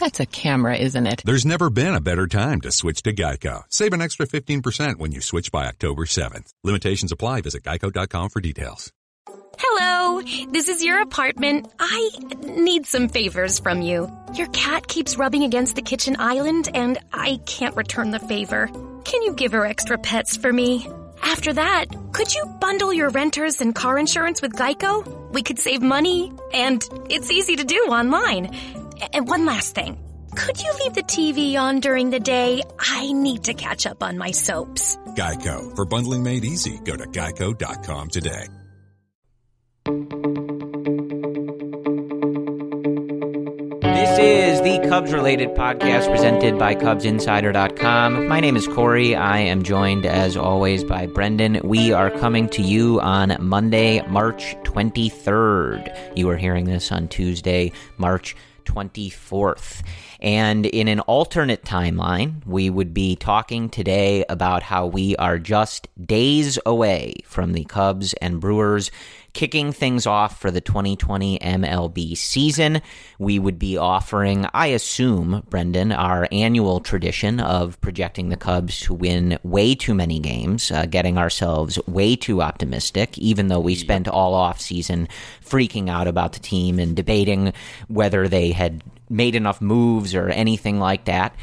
That's a camera, isn't it? There's never been a better time to switch to Geico. Save an extra 15% when you switch by October 7th. Limitations apply. Visit geico.com for details. Hello, this is your apartment. I need some favors from you. Your cat keeps rubbing against the kitchen island, and I can't return the favor. Can you give her extra pets for me? After that, could you bundle your renters and car insurance with Geico? We could save money, and it's easy to do online. And one last thing. Could you leave the TV on during the day? I need to catch up on my soaps. Geico. For bundling made easy, go to geico.com today. This is the Cubs related podcast presented by CubsInsider.com. My name is Corey. I am joined, as always, by Brendan. We are coming to you on Monday, March 23rd. You are hearing this on Tuesday, March 24th. And in an alternate timeline, we would be talking today about how we are just days away from the Cubs and Brewers kicking things off for the 2020 MLB season. We would be offering, I assume, Brendan, our annual tradition of projecting the Cubs to win way too many games, uh, getting ourselves way too optimistic, even though we spent all off season freaking out about the team and debating whether they had made enough moves or anything like that.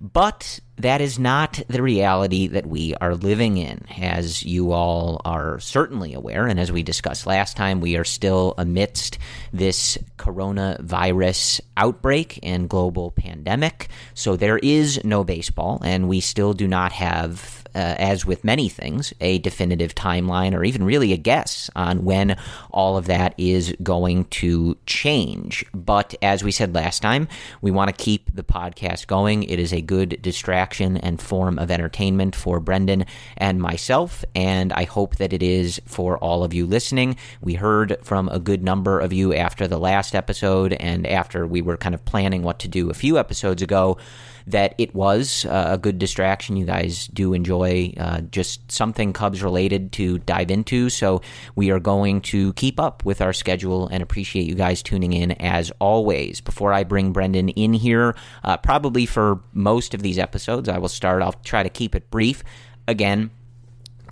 But that is not the reality that we are living in. As you all are certainly aware, and as we discussed last time, we are still amidst this coronavirus outbreak and global pandemic. So there is no baseball, and we still do not have Uh, as with many things, a definitive timeline or even really a guess on when all of that is going to change. But as we said last time, we want to keep the podcast going. It is a good distraction and form of entertainment for Brendan and myself, and I hope that it is for all of you listening. We heard from a good number of you after the last episode and after we were kind of planning what to do a few episodes ago that it was uh, a good distraction. You guys do enjoy uh, just something Cubs related to dive into. So we are going to keep up with our schedule and appreciate you guys tuning in as always. Before I bring Brendan in here, uh, probably for most of these episodes, I will start. I'll try to keep it brief. Again,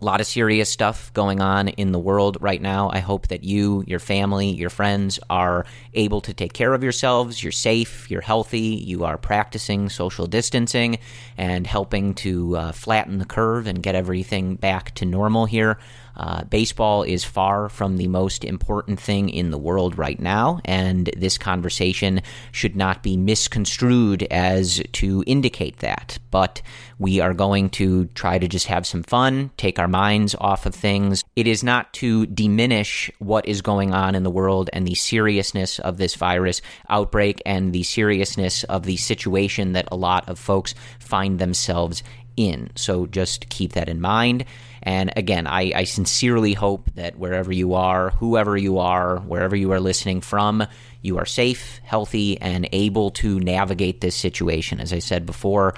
a lot of serious stuff going on in the world right now. I hope that you, your family, your friends are able to take care of yourselves. You're safe, you're healthy, you are practicing social distancing and helping to uh, flatten the curve and get everything back to normal here. Uh, baseball is far from the most important thing in the world right now, and this conversation should not be misconstrued as to indicate that. But we are going to try to just have some fun, take our minds off of things. It is not to diminish what is going on in the world and the seriousness of this virus outbreak and the seriousness of the situation that a lot of folks find themselves in. So just keep that in mind. And again, I, I, sincerely hope that wherever you are, whoever you are, wherever you are listening from, you are safe, healthy, and able to navigate this situation. As I said before,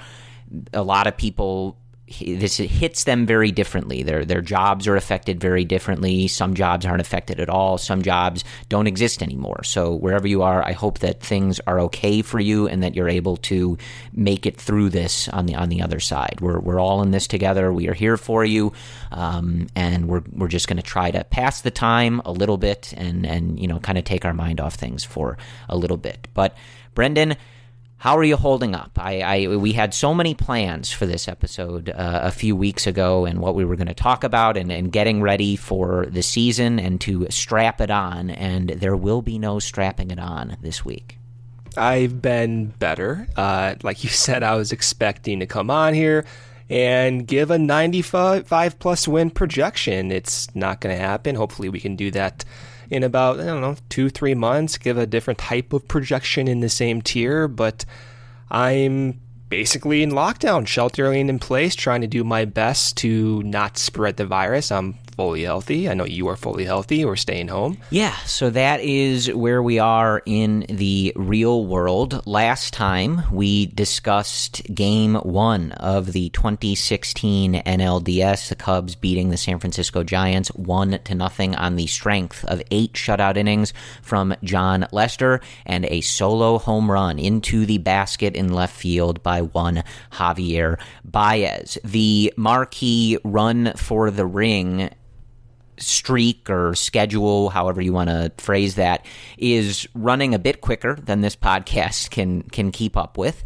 a lot of people this hits them very differently. Their their jobs are affected very differently. Some jobs aren't affected at all. Some jobs don't exist anymore. So wherever you are, I hope that things are okay for you and that you're able to make it through this on the on the other side. We're we're all in this together. We are here for you, um, and we're we're just going to try to pass the time a little bit and and you know kind of take our mind off things for a little bit. But Brendan how are you holding up? I, I we had so many plans for this episode uh, a few weeks ago, and what we were going to talk about, and, and getting ready for the season, and to strap it on. And there will be no strapping it on this week. I've been better. Uh, like you said, I was expecting to come on here and give a 95 plus win projection. It's not going to happen. Hopefully, we can do that in about, I don't know, two, three months, give a different type of projection in the same tier. But I'm basically in lockdown, sheltering in place, trying to do my best to not spread the virus. I'm fully healthy. I know you are fully healthy or staying home. Yeah, so that is where we are in the real world. Last time we discussed game one of the 2016 NLDS, the Cubs beating the San Francisco Giants one to nothing on the strength of eight shutout innings from Jon Lester and a solo home run into the basket in left field by one Javier Baez. The marquee run for the ring streak or schedule, however you want to phrase that, is running a bit quicker than this podcast can can keep up with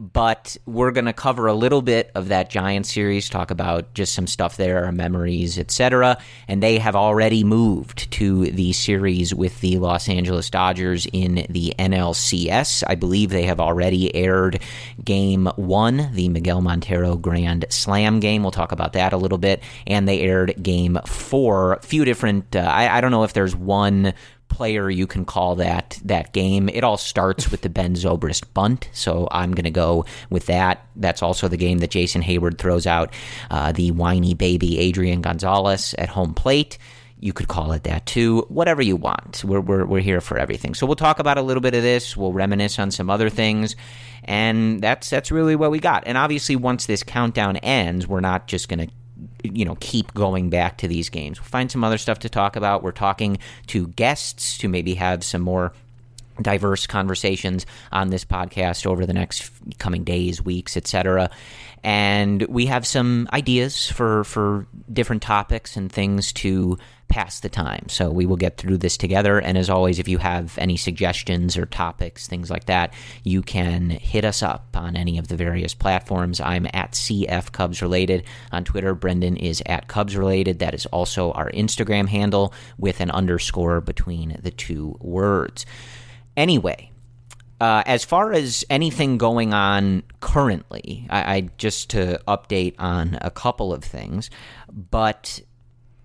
but we're going to cover a little bit of that Giant series, talk about just some stuff there, memories, etc. And they have already moved to the series with the Los Angeles Dodgers in the NLCS. I believe they have already aired game one, the Miguel Montero Grand Slam game. We'll talk about that a little bit. And they aired game four. A few different, uh, I, I don't know if there's one player you can call that that game. It all starts with the Ben Zobrist bunt, so I'm going to go with that. That's also the game that Jason Heyward throws out uh, the whiny baby Adrian Gonzalez at home plate. You could call it that too. Whatever you want. We're, we're, we're here for everything. So we'll talk about a little bit of this. We'll reminisce on some other things. And that's that's really what we got. And obviously, once this countdown ends, we're not just going to you know keep going back to these games. We'll find some other stuff to talk about. We're talking to guests to maybe have some more diverse conversations on this podcast over the next coming days, weeks, etc. And we have some ideas for for different topics and things to pass the time. So we will get through this together. And as always, if you have any suggestions or topics, things like that, you can hit us up on any of the various platforms. I'm at CF Cubs Related on Twitter. Brendan is at Cubs Related. That is also our Instagram handle with an underscore between the two words. Anyway, uh, as far as anything going on currently, I, I, just to update on a couple of things, but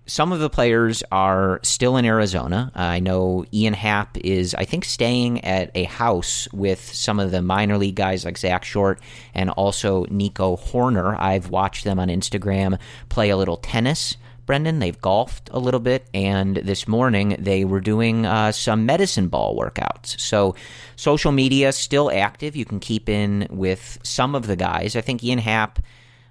some of the players are still in Arizona. Uh, I know Ian Happ is, I think, staying at a house with some of the minor league guys like Zach Short and also Nico Hoerner. I've watched them on Instagram play a little tennis. Brendan, they've golfed a little bit, and this morning they were doing uh, some medicine ball workouts. So, social media still active. You can keep in with some of the guys. I think Ian Happ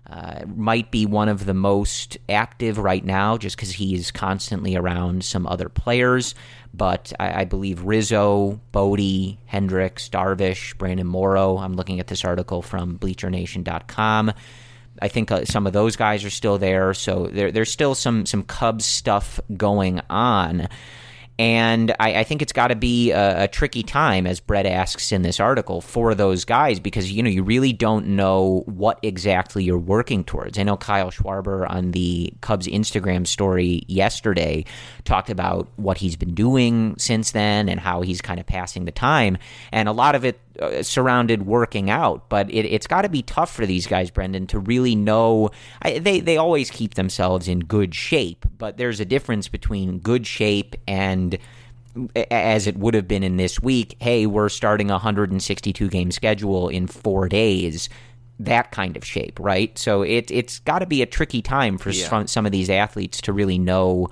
uh, might be one of the most active right now just because he is constantly around some other players. But I, I, believe Rizzo, Bote, Hendricks, Darvish, Brandon Morrow. I'm looking at this article from BleacherNation.com. I think uh, some of those guys are still there, so there, there's still some some Cubs stuff going on. And I, I think it's got to be a, a, tricky time, as Brett asks in this article, for those guys because you know you really don't know what exactly you're working towards. I know Kyle Schwarber on the Cubs Instagram story yesterday talked about what he's been doing since then and how he's kind of passing the time, and a lot of it uh, surrounded working out. But it, has got to be tough for these guys, Brendan, to really know. I, they they always keep themselves in good shape, but there's a difference between good shape and as it would have been in this week, hey, we're starting a 162 game schedule in four days. That kind of shape, right? So it, it's got to be a tricky time for yeah. some, some of these athletes to really know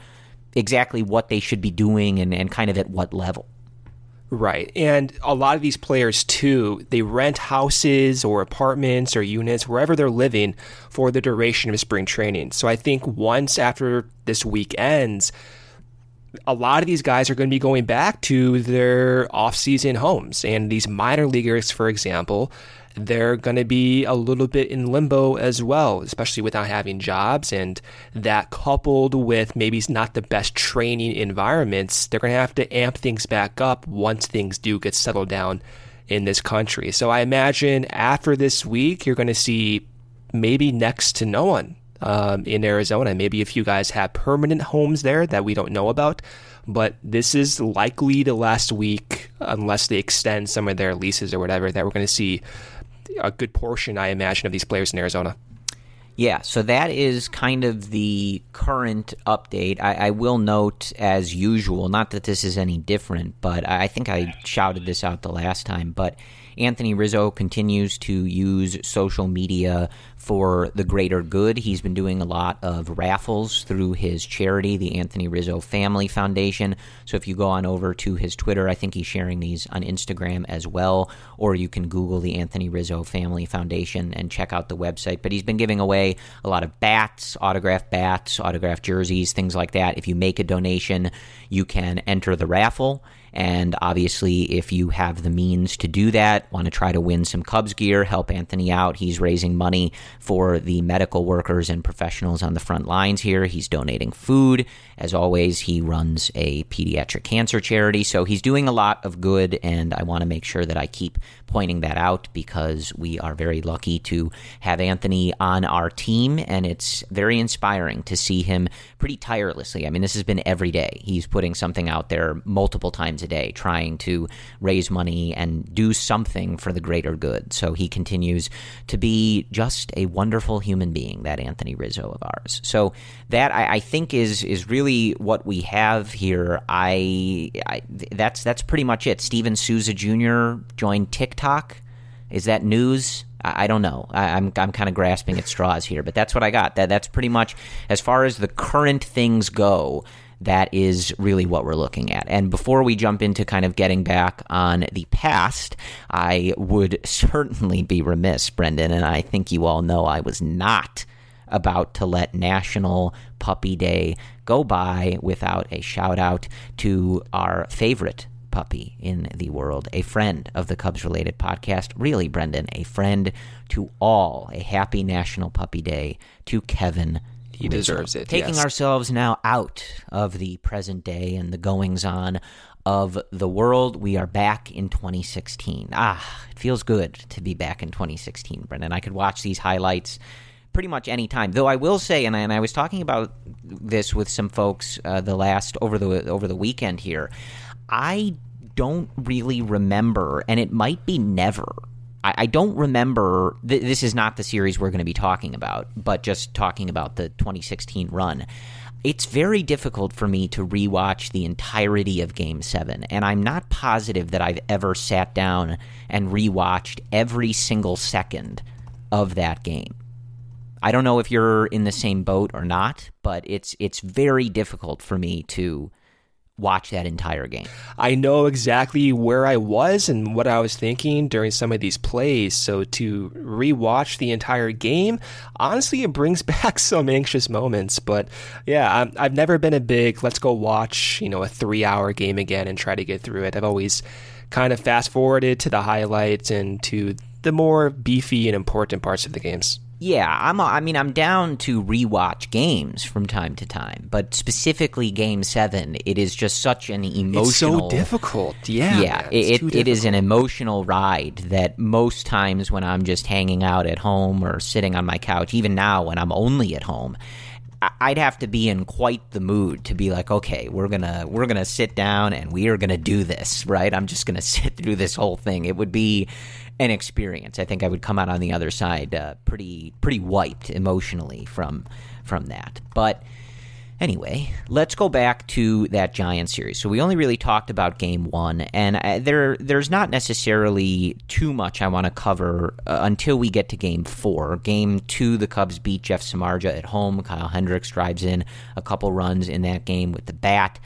exactly what they should be doing and, and kind of at what level. Right. And a lot of these players, too, they rent houses or apartments or units, wherever they're living, for the duration of spring training. So I think once after this week ends, a lot of these guys are going to be going back to their off-season homes. And these minor leaguers, for example, they're going to be a little bit in limbo as well, especially without having jobs. And that coupled with maybe not the best training environments, they're going to have to amp things back up once things do get settled down in this country. So I imagine after this week, you're going to see maybe next to no one um, in Arizona. Maybe a few guys have permanent homes there that we don't know about, but this is likely the last week, unless they extend some of their leases or whatever, that we're going to see a good portion, I imagine, of these players in Arizona. Yeah, so that is kind of the current update. I, I, will note, as usual, not that this is any different, but I think I shouted this out the last time, but Anthony Rizzo continues to use social media for the greater good. He's been doing a lot of raffles through his charity, the Anthony Rizzo Family Foundation. So if you go on over to his Twitter, I think he's sharing these on Instagram as well, or you can Google the Anthony Rizzo Family Foundation and check out the website. But he's been giving away a lot of bats, autographed bats, autographed jerseys, things like that. If you make a donation, you can enter the raffle and obviously, if you have the means to do that, want to try to win some Cubs gear, help Anthony out. He's raising money for the medical workers and professionals on the front lines here. He's donating food. As always, he runs a pediatric cancer charity. So he's doing a lot of good, and I want to make sure that I keep pointing that out because we are very lucky to have Anthony on our team, and it's very inspiring to see him pretty tirelessly. I mean, this has been every day. He's putting something out there multiple times a day, trying to raise money and do something for the greater good. So he continues to be just a wonderful human being, that Anthony Rizzo of ours. So that I, I think is is really what we have here. I, I that's that's pretty much it. Steven Souza Jr. joined TikTok. Is that news? I, I don't know. I, am I'm, I'm kind of grasping at straws here, but that's what I got. That that's pretty much as far as the current things go that is really what we're looking at. And before we jump into kind of getting back on the past, I would certainly be remiss, Brendan, and I think you all know I was not about to let National Puppy Day go by without a shout out to our favorite puppy in the world, a friend of the Cubs related podcast. Really, Brendan, a friend to all. A happy National Puppy Day to Kevin he deserves it. Taking yes. ourselves now out of the present day and the goings on of the world, we are back in 2016. Ah, it feels good to be back in 2016, Brendan. I could watch these highlights pretty much any time. Though I will say, and I, and I was talking about this with some folks uh, the last over the over the weekend here. I don't really remember, and it might be never I, I don't remember. Th- this is not the series we're going to be talking about, but just talking about the 2016 run. It's very difficult for me to rewatch the entirety of Game 7, and I'm not positive that I've ever sat down and rewatched every single second of that game. I don't know if you're in the same boat or not, but it's it's very difficult for me to watch that entire game. I know exactly where I was and what I was thinking during some of these plays. So to rewatch the entire game, honestly, it brings back some anxious moments. But yeah, i have never been a big let's go watch you know a three hour game again and try to get through it. I've always kind of fast forwarded to the highlights and to the more beefy and important parts of the games. Yeah, I'm. I mean, I'm down to rewatch games from time to time, but specifically Game Seven, it is just such an emotional. It's so difficult. Yeah, yeah. man, it, it, it is an emotional ride that most times when I'm just hanging out at home or sitting on my couch, even now when I'm only at home, I'd have to be in quite the mood to be like, okay, we're gonna we're gonna sit down and we are gonna do this, right? I'm just gonna sit through this whole thing. It would be an experience. I think I would come out on the other side uh, pretty pretty wiped emotionally from from that. But Anyway, let's go back to that Giant series. So we only really talked about Game One, and uh, there there's not necessarily too much I want to cover uh, until we get to Game Four. Game Two, the Cubs beat Jeff Samardzija at home. Kyle Hendricks drives in a couple runs in that game with the bat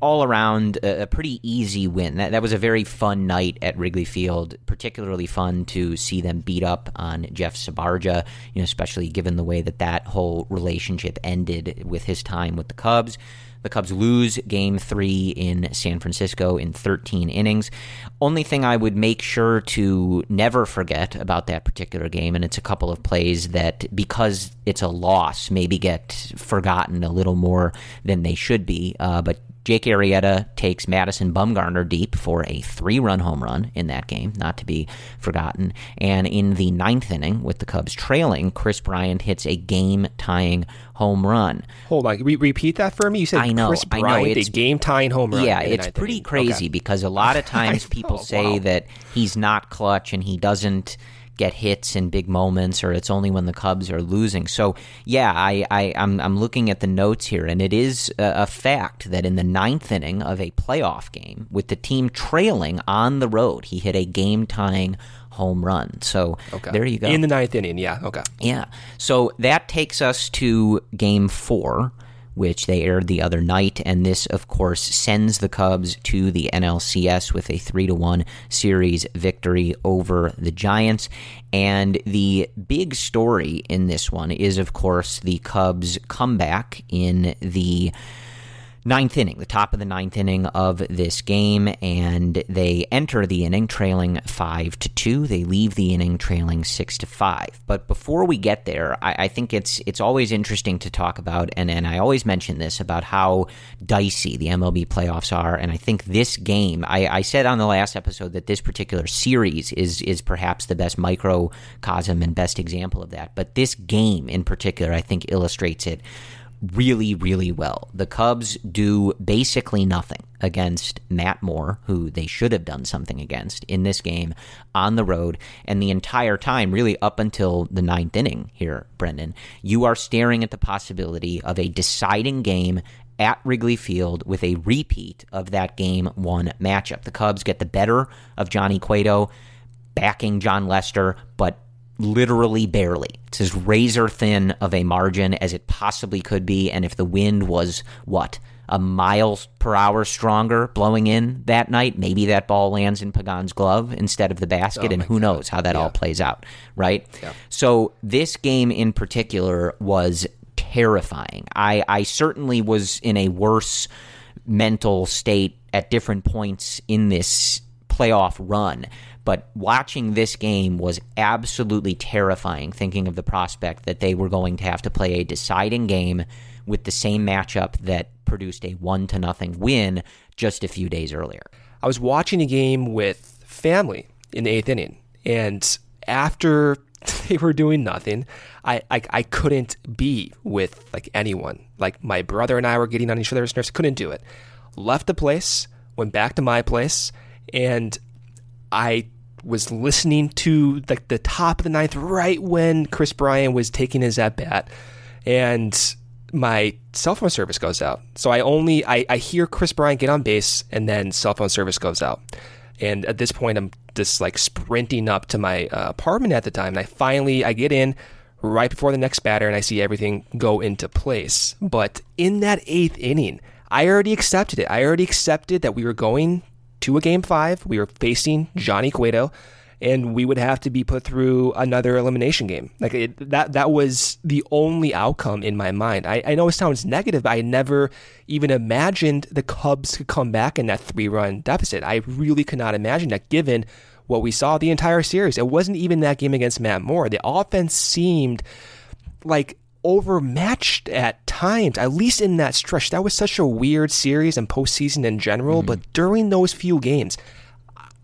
all around a, a pretty easy win. That, that was a very fun night at Wrigley Field. Particularly fun to see them beat up on Jeff Samardzija, you know, especially given the way that that whole relationship ended with his time with the Cubs. The Cubs lose game three in San Francisco in 13 innings. Only thing I would make sure to never forget about that particular game, and it's a couple of plays that, because it's a loss, maybe get forgotten a little more than they should be. Uh, but Jake Arrieta takes Madison Bumgarner deep for a three run home run in that game, not to be forgotten. And in the ninth inning, with the Cubs trailing, Kris Bryant hits a game tying home run. Hold on, re- repeat that for me. You said I know, Kris I know, Bryant, it's- a game tying home run. Yeah, it's pretty inning. crazy Okay. because a lot of times people say wow. that he's not clutch and he doesn't get hits in big moments or it's only when the Cubs are losing. So yeah, I, I I'm I'm looking at the notes here and it is a, a fact that in the ninth inning of a playoff game with the team trailing on the road, he hit a game tying home run. So Okay. there you go. In the ninth inning, yeah. Okay. Yeah. So that takes us to game four, which they aired the other night. And this, of course, sends the Cubs to the NLCS with a 3 to 1 series victory over the Giants. And the big story in this one is, of course, the Cubs' comeback in the ninth inning, the top of the ninth inning of this game, and they enter the inning trailing five to two. They leave the inning trailing six to five. But before we get there, I, I think it's it's always interesting to talk about, and, and I always mention this about how dicey the MLB playoffs are. And I think this game, I, I said on the last episode that this particular series is is perhaps the best microcosm and best example of that. But this game in particular, I think illustrates it really, really well. The Cubs do basically nothing against Matt Moore, who they should have done something against in this game on the road. And the entire time, really up until the ninth inning here, Brendan, you are staring at the possibility of a deciding game at Wrigley Field with a repeat of that game one matchup. The Cubs get the better of Johnny Cueto, backing Jon Lester, but literally barely. It's as razor thin of a margin as it possibly could be. And if the wind was, what, a mile per hour stronger blowing in that night, maybe that ball lands in Pagan's glove instead of the basket. Oh and who knows how that all plays out, right? So this game in particular was terrifying. I, I certainly was in a worse mental state at different points in this playoff run. But watching this game was absolutely terrifying, thinking of the prospect that they were going to have to play a deciding game with the same matchup that produced a one to nothing win just a few days earlier. I was watching a game with family in the eighth inning, and after they were doing nothing, I, I I couldn't be with like anyone. Like my brother and I were getting on each other's nerves. Couldn't do it. Left the place, went back to my place, and I was listening to like the top of the ninth right when Kris Bryant was taking his at bat, and my cell phone service goes out. So I only I, I hear Kris Bryant get on base and then cell phone service goes out. And at this point I'm just like sprinting up to my uh, apartment at the time and I finally I get in right before the next batter and I see everything go into place. But in that 8th inning, I already accepted it. I already accepted that we were going to a game 5. We were facing Johnny Cueto and we would have to be put through another elimination game. Like it, that, that was the only outcome in my mind. I, I know it sounds negative, but I never even imagined the Cubs could come back in that three run deficit. I really could not imagine that given what we saw the entire series. It wasn't even that game against Matt Moore. The offense seemed like overmatched at times, at least in that stretch. That was such a weird series and postseason in general, mm-hmm. but during those few games,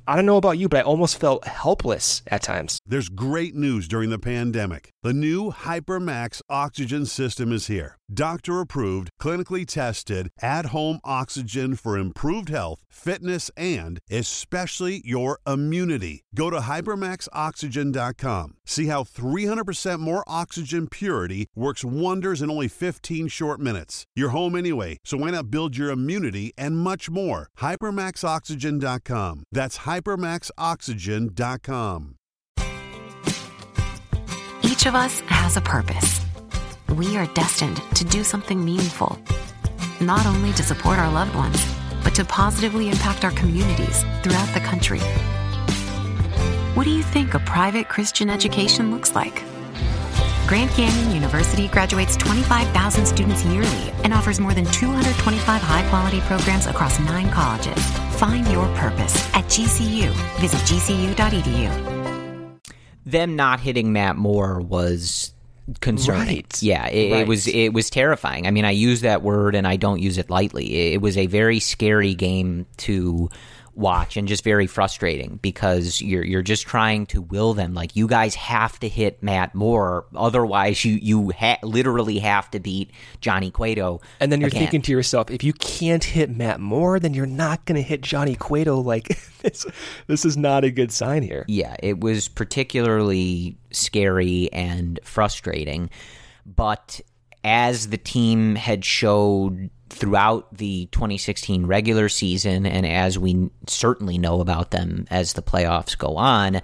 I don't know about you, but I almost felt helpless at times. There's great news during the pandemic. The new HyperMax oxygen system is here. Doctor approved, clinically tested, at home oxygen for improved health, fitness, and especially your immunity. Go to hypermaxoxygen.com. See how 300% more oxygen purity works wonders in only 15 short minutes. You're home anyway, so why not build your immunity and much more? Hypermaxoxygen.com. That's hypermaxoxygen.com. Each of us has a purpose. We are destined to do something meaningful, not only to support our loved ones, but to positively impact our communities throughout the country. What do you think a private Christian education looks like? Grand Canyon University graduates 25,000 students yearly and offers more than 225 high quality programs across nine colleges. Find your purpose at GCU. Visit gcu.edu. Them not hitting Matt Moore was concerning. Right. Yeah, it, right. it, was it was terrifying. I mean, I use that word and I don't use it lightly. It was a very scary game to watch and just very frustrating because you're you're just trying to will them. Like you guys have to hit Matt Moore. Otherwise you you ha- literally have to beat Johnny Cueto and then you're again. thinking to yourself if you can't hit Matt Moore then you're not going to hit Johnny Cueto. Like this this is not a good sign here. Yeah it was particularly scary and frustrating. But as the team had showed throughout the 2016 regular season, and as we certainly know about them as the playoffs go on,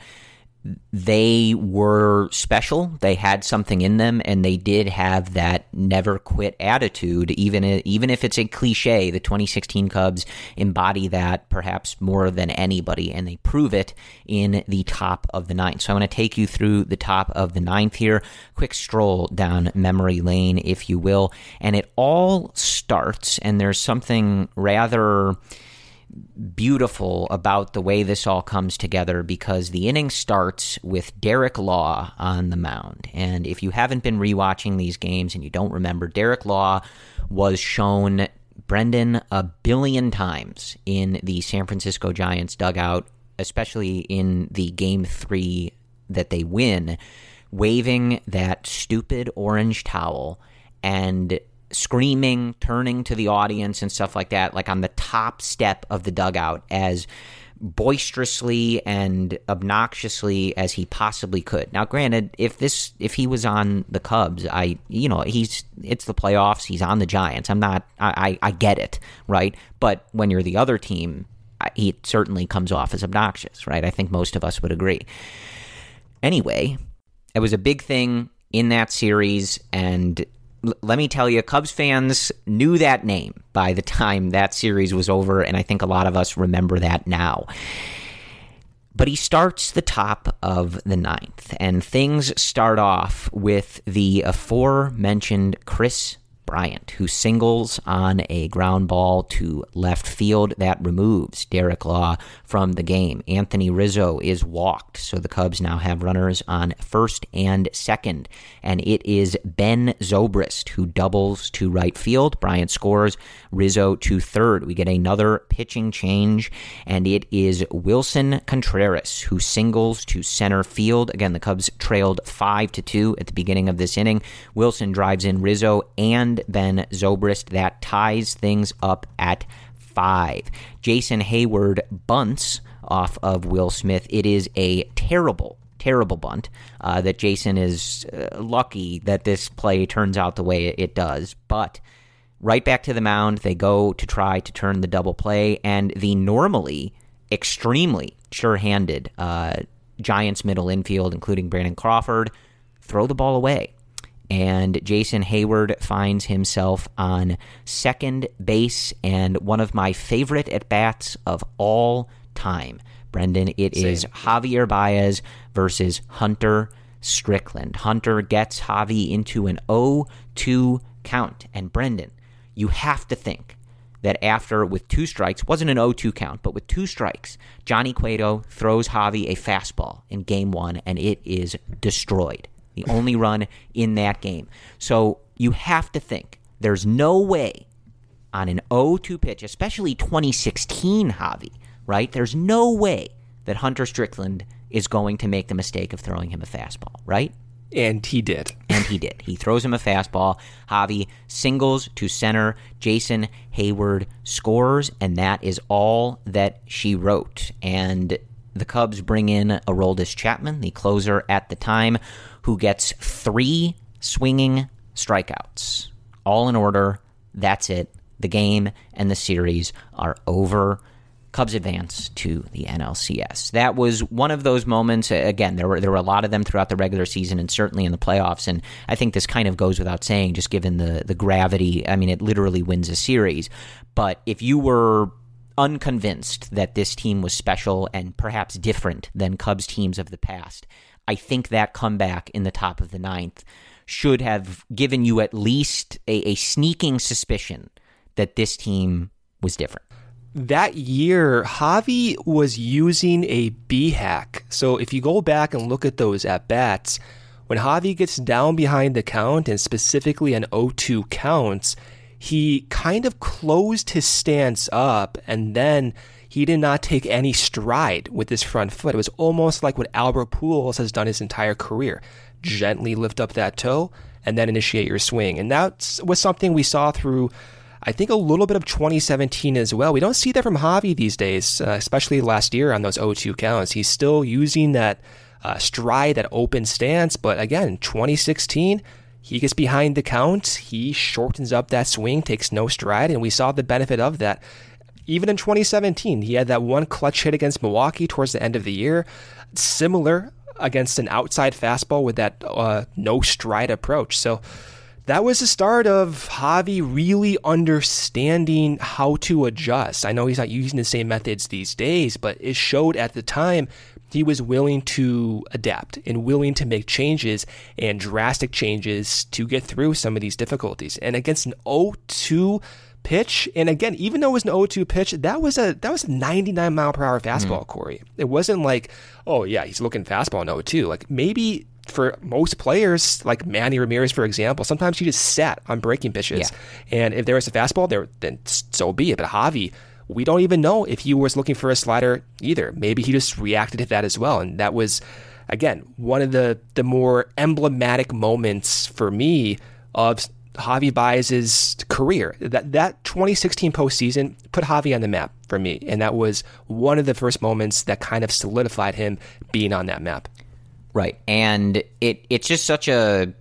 they were special. They had something in them, and they did have that never quit attitude. Even even if it's a cliche, the 2016 Cubs embody that perhaps more than anybody, and they prove it in the top of the ninth. So I want to take you through the top of the ninth here. Quick stroll down memory lane, if you will, and it all starts. And there's something rather beautiful about the way this all comes together because the inning starts with Derek Law on the mound. And if you haven't been rewatching these games and you don't remember, Derek Law was shown Brendan a billion times in the San Francisco Giants dugout, especially in the game three that they win, waving that stupid orange towel and screaming, turning to the audience and stuff like that, like on the top step of the dugout as boisterously and obnoxiously as he possibly could. Now, granted, if this if he was on the Cubs, I you know he's it's the playoffs. He's on the Giants. I'm not. I I, I get it, right? But when you're the other team, he certainly comes off as obnoxious, right? I think most of us would agree. Anyway, it was a big thing in that series, and let me tell you, Cubs fans knew that name by the time that series was over, and I think a lot of us remember that now. But he starts the top of the ninth, and things start off with the aforementioned Kris Bryant, who singles on a ground ball to left field that removes Derek Law from the game. Anthony Rizzo is walked, so the Cubs now have runners on first and second. And it is Ben Zobrist who doubles to right field. Bryant scores, Rizzo to third. We get another pitching change, and it is Willson Contreras who singles to center field. Again, the Cubs trailed 5 to 2 at the beginning of this inning. Willson drives in Rizzo and Ben Zobrist. That ties things up at five. Jason Heyward bunts off of Will Smith. It is a terrible, terrible bunt uh, that Jason is uh, lucky that this play turns out the way it does. But right back to the mound, they go to try to turn the double play, and the normally extremely sure handed uh, Giants middle infield, including Brandon Crawford, throw the ball away and Jason Heyward finds himself on second base and one of my favorite at bats of all time. Brendan, it Same. is Javier Baez versus Hunter Strickland. Hunter gets Javi into an 0 2 count. And Brendan, you have to think that after, with two strikes, wasn't an 0 2 count, but with two strikes, Johnny Cueto throws Javi a fastball in game one, and it is destroyed. The only run in that game. So you have to think there's no way on an 0 2 pitch, especially 2016 Javi, right? There's no way that Hunter Strickland is going to make the mistake of throwing him a fastball, right? And he did. And he did. He throws him a fastball. Javi singles to center. Jason Heyward scores, and that is all that she wrote. And the Cubs bring in Aroldis Chapman, the closer at the time, who gets three swinging strikeouts. All in order. That's it. The game and the series are over. Cubs advance to the NLCS. That was one of those moments. Again, there were there were a lot of them throughout the regular season and certainly in the playoffs. And I think this kind of goes without saying, just given the the gravity. I mean, it literally wins a series. But if you were unconvinced that this team was special and perhaps different than Cubs teams of the past, I think that comeback in the top of the ninth should have given you at least a, a sneaking suspicion that this team was different that year, Javi was using a B hack. So if you go back and look at those at bats, when Javi gets down behind the count and specifically an 0 2 counts, he kind of closed his stance up and then he did not take any stride with his front foot. It was almost like what Albert Pujols has done his entire career. Gently lift up that toe and then initiate your swing. And that was something we saw through I think a little bit of 2017 as well. We don't see that from Javi these days, uh, especially last year on those 0-2 counts. He's still using that uh, stride, that open stance. But again, 2016, he gets behind the count. He shortens up that swing, takes no stride, and we saw the benefit of that. Even in 2017, he had that one clutch hit against Milwaukee towards the end of the year. Similar against an outside fastball with that uh, no stride approach. So, that was the start of Javi really understanding how to adjust. I know he's not using the same methods these days, but it showed at the time he was willing to adapt and willing to make changes and drastic changes to get through some of these difficulties. And against an 0-2 pitch, and again, even though it was an 0-2 pitch, that was a that was a 99 mile per hour fastball, mm. Corey. It wasn't like, oh yeah, he's looking fastball in 0-2. Like maybe for most players, like Manny Ramirez, for example, sometimes he just sat on breaking pitches. Yeah. And if there was a fastball there, then so be it. But Javi, we don't even know if he was looking for a slider either. Maybe he just reacted to that as well. And that was, again, one of the, the more emblematic moments for me of Javi Baez's career. That that 2016 postseason put Javi on the map for me, and that was one of the first moments that kind of solidified him being on that map. Right. And it it's just such a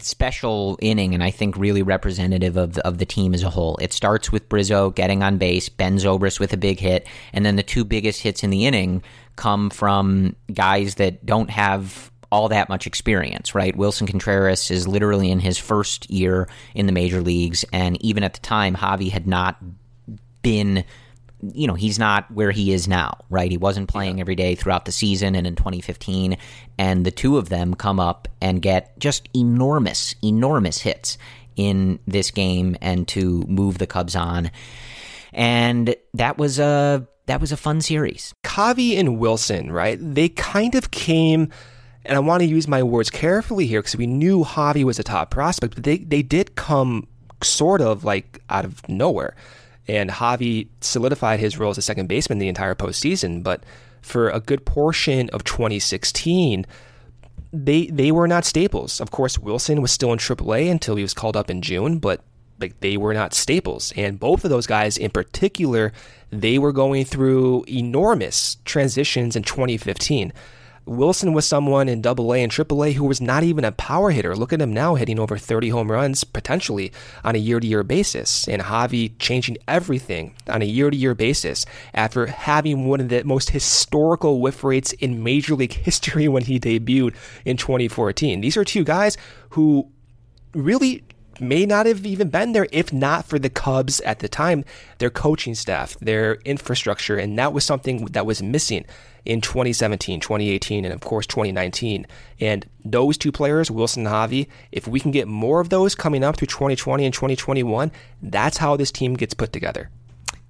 special inning and I think really representative of the, of the team as a whole. It starts with Rizzo getting on base, Ben Zobrist with a big hit, and then the two biggest hits in the inning come from guys that don't have all that much experience, right? Willson Contreras is literally in his first year in the major leagues, and even at the time, Javi had not been you know, he's not where he is now, right? He wasn't playing yeah. every day throughout the season and in 2015. And the two of them come up and get just enormous, enormous hits in this game and to move the Cubs on. And that was a that was a fun series. Javi and Willson, right? They kind of came and I want to use my words carefully here because we knew Javi was a top prospect, but they, they did come sort of like out of nowhere. And Javi solidified his role as a second baseman the entire postseason. But for a good portion of 2016, they they were not staples. Of course, Willson was still in AAA until he was called up in June, but like they were not staples. And both of those guys in particular, they were going through enormous transitions in 2015. Willson was someone in Double A AA and Triple A who was not even a power hitter. Look at him now hitting over 30 home runs potentially on a year to year basis. And Javi changing everything on a year to year basis after having one of the most historical whiff rates in Major League history when he debuted in 2014. These are two guys who really may not have even been there if not for the Cubs at the time, their coaching staff, their infrastructure, and that was something that was missing in 2017, 2018, and of course 2019. And those two players, Willson and Javi, if we can get more of those coming up through 2020 and 2021, that's how this team gets put together.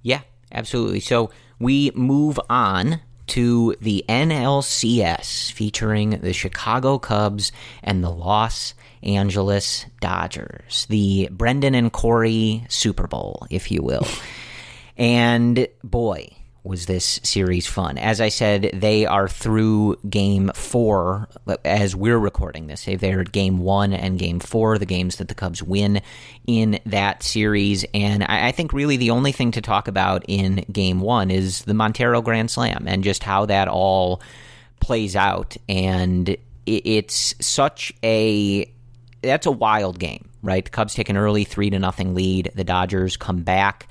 Yeah, absolutely. So we move on to the NLCS featuring the Chicago Cubs and the Los Angeles Dodgers, the Brendan and Corey Super Bowl, if you will. and boy, was this series fun. As I said, they are through game four as we're recording this. They're game one and game four, the games that the Cubs win in that series. And I think really the only thing to talk about in game one is the Montero Grand Slam and just how that all plays out. And it's such a that's a wild game, right? The Cubs take an early three to nothing lead. The Dodgers come back.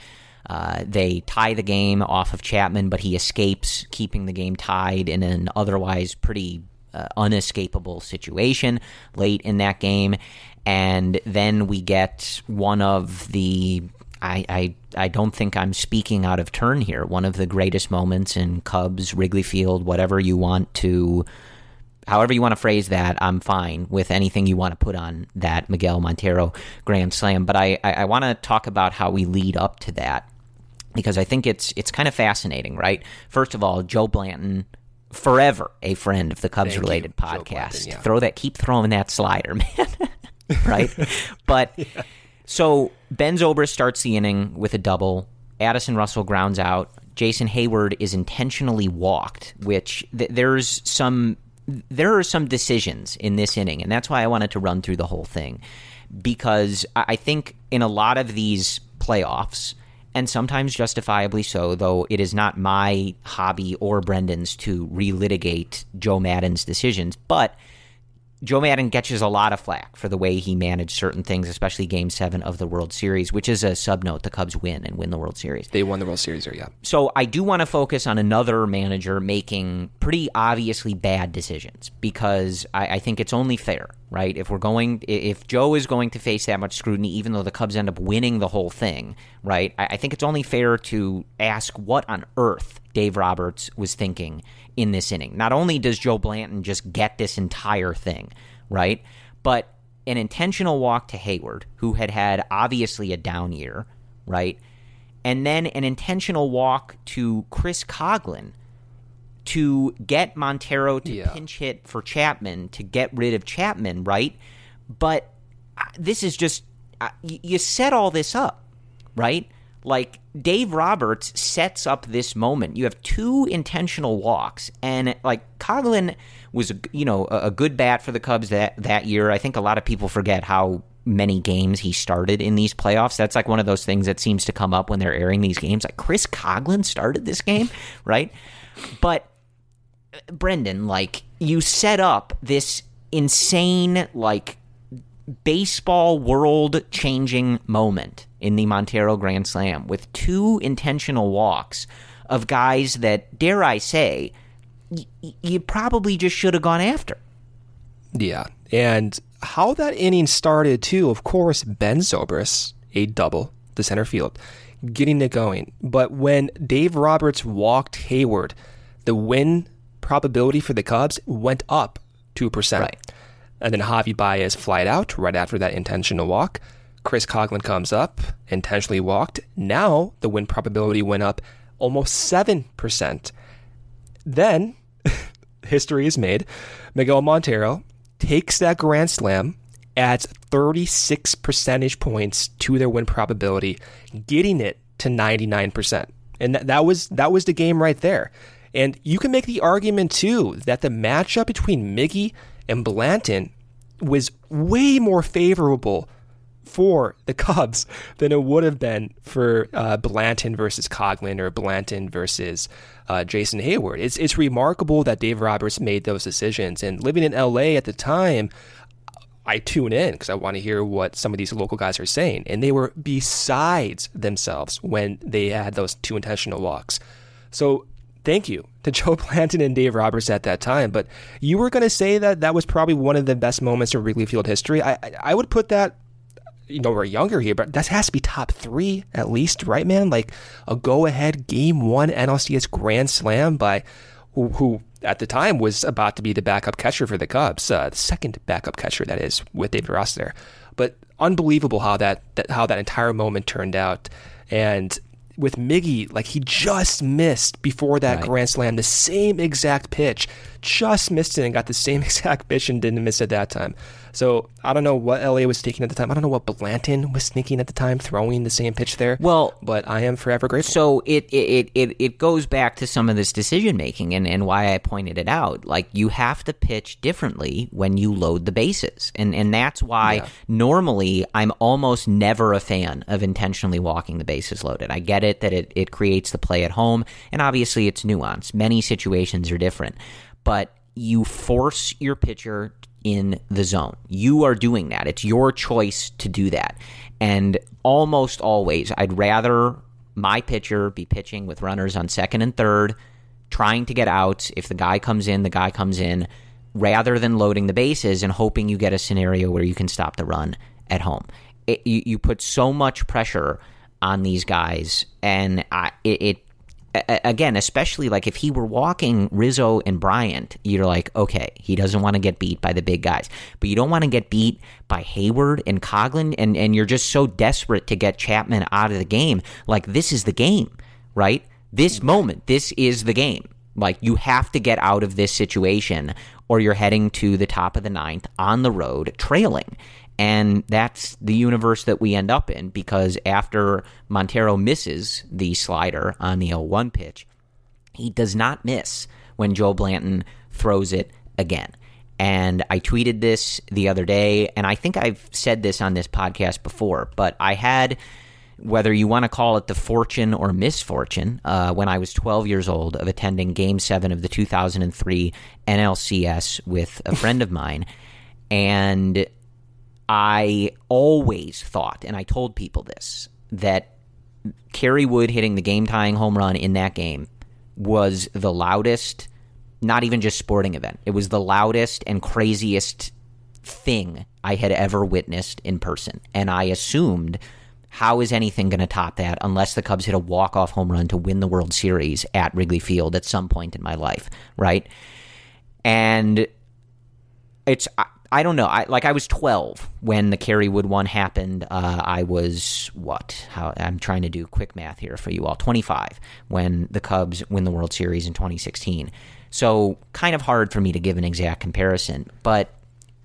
Uh, they tie the game off of Chapman, but he escapes, keeping the game tied in an otherwise pretty uh, unescapable situation late in that game. And then we get one of the I, I, I don't think I'm speaking out of turn here. One of the greatest moments in Cubs, Wrigley Field, whatever you want to, however you want to phrase that, I'm fine with anything you want to put on that Miguel Montero Grand Slam. But I, I, I want to talk about how we lead up to that because I think it's it's kind of fascinating, right? First of all, Joe Blanton, forever a friend of the Cubs Thank related you, podcast. Blanton, yeah. Throw that, keep throwing that slider, man. right? but yeah. so Ben Zobrist starts the inning with a double. Addison Russell grounds out. Jason Heyward is intentionally walked, which th- there's some there are some decisions in this inning, and that's why I wanted to run through the whole thing because I think in a lot of these playoffs and sometimes justifiably so, though it is not my hobby or Brendan's to relitigate Joe Maddon's decisions. But Joe Maddon catches a lot of flack for the way he managed certain things, especially Game Seven of the World Series, which is a subnote. The Cubs win and win the World Series. They won the World Series, or yeah. So I do want to focus on another manager making pretty obviously bad decisions because I, I think it's only fair, right? If we're going, if Joe is going to face that much scrutiny, even though the Cubs end up winning the whole thing, right? I, I think it's only fair to ask what on earth Dave Roberts was thinking in this inning. Not only does Joe Blanton just get this entire thing, right? But an intentional walk to Heyward, who had had obviously a down year, right? And then an intentional walk to Chris Coghlan to get Montero to yeah. pinch hit for Chapman to get rid of Chapman, right? But uh, this is just, uh, you set all this up, right? Like Dave Roberts sets up this moment. You have two intentional walks, and like Coghlan was, you know, a, good bat for the Cubs that that year. I think a lot of people forget how many games he started in these playoffs. That's like one of those things that seems to come up when they're airing these games. Like Chris Coghlan started this game, right? But Brendan, like you set up this insane, like baseball world changing moment in the Montero Grand Slam with two intentional walks of guys that, dare I say, y- you probably just should have gone after. Yeah. And how that inning started, too, of course, Ben Zobrist, a double, the center field, getting it going. But when Dave Roberts walked Heyward, the win probability for the Cubs went up 2%. Right. And then Javi Baez flied out right after that intentional walk. Chris Coghlan comes up, intentionally walked. Now the win probability went up almost 7%. Then, history is made. Miguel Montero takes that Grand Slam, adds 36 percentage points to their win probability, getting it to 99%. And that, that was that was the game right there. And you can make the argument too that the matchup between Miggy and Blanton was way more favorable for the Cubs than it would have been for uh, Blanton versus Coghlan or Blanton versus uh, Jason Heyward. It's it's remarkable that Dave Roberts made those decisions. And living in LA at the time, I tune in because I want to hear what some of these local guys are saying, and they were besides themselves when they had those two intentional walks. So thank you to Joe Blanton and Dave Roberts at that time. But you were going to say that that was probably one of the best moments of Wrigley Field history. I, I would put that you know we're younger here, but that has to be top three at least, right, man? Like a go-ahead game one NLCS Grand Slam by who, who at the time was about to be the backup catcher for the Cubs, uh, the second backup catcher that is with David Ross there. But unbelievable how that, that how that entire moment turned out, and with Miggy, like he just missed before that Right. grand slam the same exact pitch, just missed it and got the same exact pitch and didn't miss it that time. So I don't know what LA was taking at the time. I don't know what Blanton was sneaking at the time, throwing the same pitch there. Well, but I am forever grateful. So it it, it, it goes back to some of this decision making and, and why I pointed it out. Like you have to pitch differently when you load the bases. And and that's why normally I'm almost never a fan of intentionally walking the bases loaded. I get it that it, it creates the play at home and obviously it's nuanced. Many situations are different. But you force your pitcher in the zone. You are doing that. It's your choice to do that. And almost always, I'd rather my pitcher be pitching with runners on second and third, trying to get outs. If the guy comes in, the guy comes in, rather than loading the bases and hoping you get a scenario where you can stop the run at home. It, you, you put so much pressure on these guys, and I, it, it again, especially like if he were walking Rizzo and Bryant, you're like, okay, he doesn't want to get beat by the big guys, but you don't want to get beat by Heyward and Coghlan, and and you're just so desperate to get Chapman out of the game. Like this is the game, right? This mm-hmm. moment, this is the game. Like you have to get out of this situation, or you're heading to the top of the ninth on the road, trailing. And that's the universe that we end up in because after Montero misses the slider on the L1 pitch, he does not miss when Joe Blanton throws it again. And I tweeted this the other day, and I think I've said this on this podcast before, but I had, whether you want to call it the fortune or misfortune, uh, when I was 12 years old of attending Game 7 of the 2003 NLCS with a friend of mine. And I always thought, and I told people this, that Kerry Wood hitting the game tying home run in that game was the loudest, not even just sporting event. It was the loudest and craziest thing I had ever witnessed in person. And I assumed, how is anything going to top that unless the Cubs hit a walk off home run to win the World Series at Wrigley Field at some point in my life, right? And it's I, don't know. I like I was 12 when the Kerry Wood one happened. Uh, I was what? How I'm trying to do quick math here for you all. 25 when the Cubs win the World Series in 2016. So kind of hard for me to give an exact comparison, but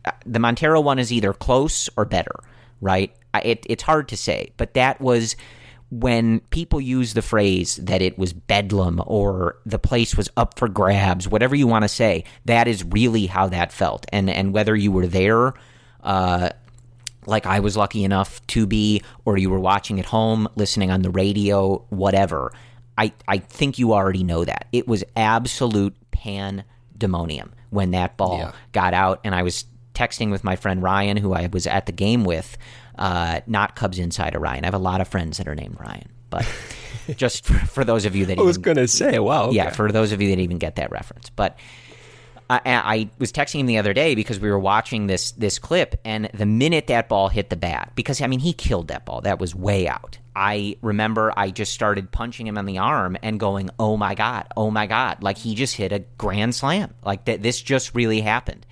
uh, the Montero one is either close or better, right? I- It, it's hard to say, but that was when people use the phrase that it was bedlam or the place was up for grabs, whatever you want to say, that is really how that felt. And and whether you were there, uh, like I was lucky enough to be, or you were watching at home, listening on the radio, whatever, I I think you already know that it was absolute pandemonium when that ball got out, and I was texting with my friend Ryan, who I was at the game with, uh, not Cubs insider Ryan. I have a lot of friends that are named Ryan, but just for, for those of you that I was gonna say, wow, yeah, for those of you that even get that reference, but. I, I was texting him the other day because we were watching this this clip, and the minute that ball hit the bat, because I mean he killed that ball, that was way out. I remember I just started punching him on the arm and going, "Oh my god, oh my god!" Like he just hit a grand slam, like that. This just really happened,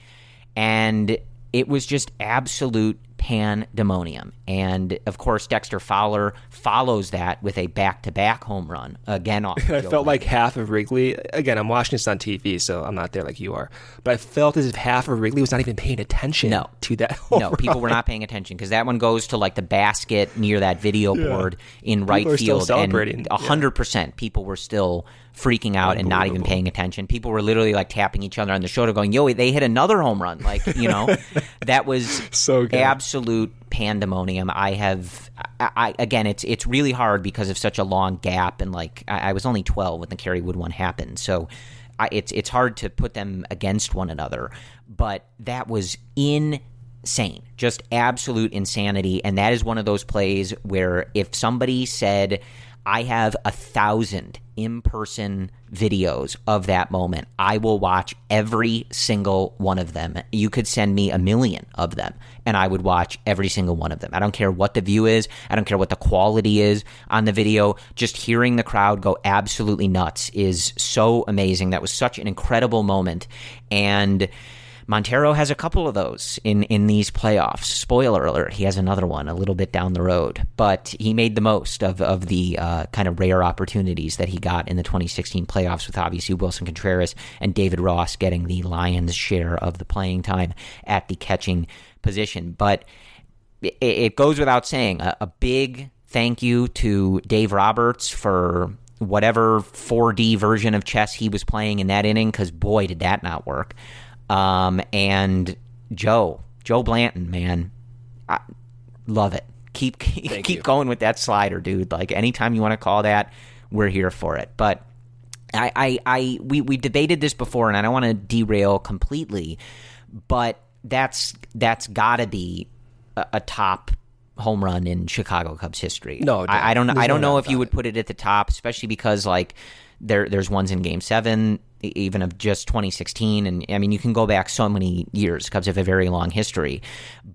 and it was just absolute pandemonium. And of course, Dexter Fowler follows that with a back to back home run again off. I felt like half of Wrigley. Again, I'm watching this on TV, so I'm not there like you are. But I felt as if half of Wrigley was not even paying attention No. to that. no, people were not paying attention because that one goes to like the basket near that video Yeah. board in right People field, celebrating. and hundred percent people were still freaking out and not even paying attention. People were literally like tapping each other on the shoulder, going, "Yo, they hit another home run!" Like you know, that was So good. Absolute pandemonium. I have, I, I again, it's it's really hard because of such a long gap, and like I, I was only twelve when the Kerry Wood one happened, so. It's it's hard to put them against one another, but that was insane, just absolute insanity, and that is one of those plays where if somebody said, "I have a thousand in person videos of that moment, I will watch every single one of them. You could send me a million of them, and I would watch every single one of them. I don't care what the view is, I don't care what the quality is on the video. Just hearing the crowd go absolutely nuts is so amazing. That was such an incredible moment. And Montero has a couple of those in, in these playoffs. Spoiler alert, he has another one a little bit down the road. But he made the most of, of the uh, kind of rare opportunities that he got in the 2016 playoffs with obviously Willson Contreras and David Ross getting the Lions' share of the playing time at the catching position. But it, it goes without saying a, a big thank you to Dave Roberts for whatever 4D version of chess he was playing in that inning, because boy, did that not work. Um, and Joe, Joe Blanton, man, I love it. Keep keep, keep going with that slider, dude. Like anytime you want to call that, we're here for it. But I, I, I we we debated this before, and I don't want to derail completely, but that's that's got to be a, a top home run in Chicago Cubs history. No, I, I don't. I don't no know if you would put it at the top, especially because like there there's ones in Game Seven, even of just 2016, and I mean you can go back so many years. Cubs have a very long history,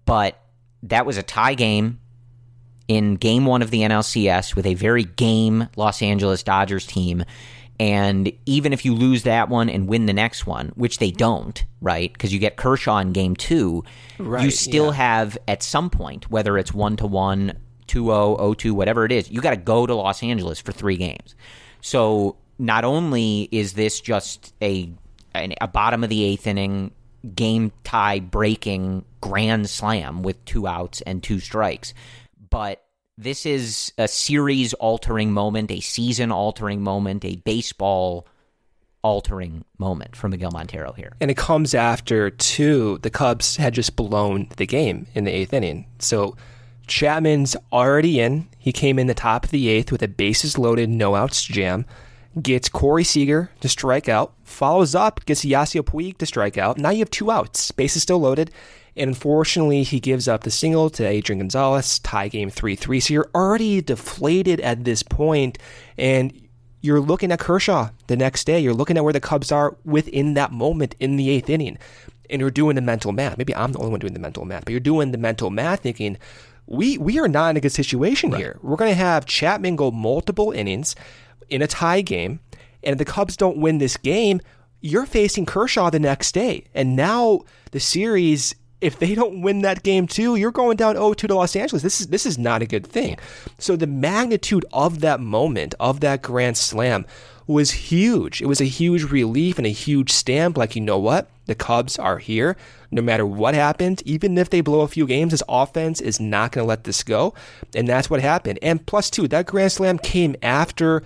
but that was a tie game in Game One of the NLCS with a very game Los Angeles Dodgers team. And even if you lose that one and win the next one, which they don't, right? Because you get Kershaw in game two, you still yeah. have at some point, whether it's one to one, 2 0, 0 2, whatever it is, you got to go to Los Angeles for three games. So not only is this just a, a bottom of the eighth inning game tie breaking grand slam with two outs and two strikes, but this is a series altering moment, a season altering moment, a baseball altering moment for Miguel Montero here. And it comes after, two, the Cubs had just blown the game in the eighth inning. So Chapman's already in. He came in the top of the eighth with a bases loaded, no outs jam. Gets Corey Seager to strike out. Follows up, gets Yasiel Puig to strike out. Now you have two outs. Bases is still loaded. And unfortunately, he gives up the single to Adrian Gonzalez, tie game 3 3. So you're already deflated at this point, and you're looking at Kershaw the next day. You're looking at where the Cubs are within that moment in the eighth inning, and you're doing the mental math. Maybe I'm the only one doing the mental math, but you're doing the mental math thinking, we, we are not in a good situation here. We're going to have Chapman go multiple innings in a tie game, and the Cubs don't win this game, you're facing Kershaw the next day. And now the series, if they don't win that game too, you're going down 0-2 to Los Angeles. This is this is not a good thing. So the magnitude of that moment, of that grand slam, was huge. It was a huge relief and a huge stamp. Like, you know what? The Cubs are here. No matter what happens, even if they blow a few games, this offense is not going to let this go. And that's what happened. And plus, two, that grand slam came after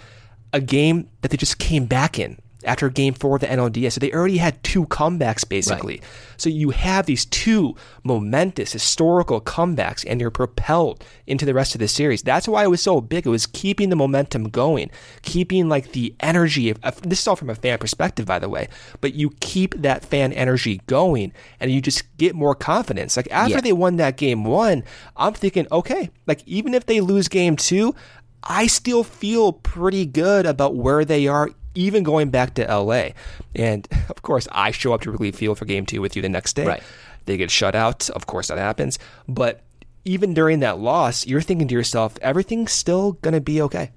a game that they just came back in after game four of the NLDS. So they already had two comebacks basically. So you have these two momentous historical comebacks and you're propelled into the rest of the series. That's why it was so big. It was keeping the momentum going, keeping like the energy of, of this is all from a fan perspective, by the way, but you keep that fan energy going and you just get more confidence. Like after Yeah. they won that game one, I'm thinking, okay, like even if they lose game two, I still feel pretty good about where they are, even going back to LA. And of course, I show up to Wrigley Field for game two with you the next day. Right. They get shut out. Of course, that happens. But even during that loss, you're thinking to yourself, everything's still going to be okay.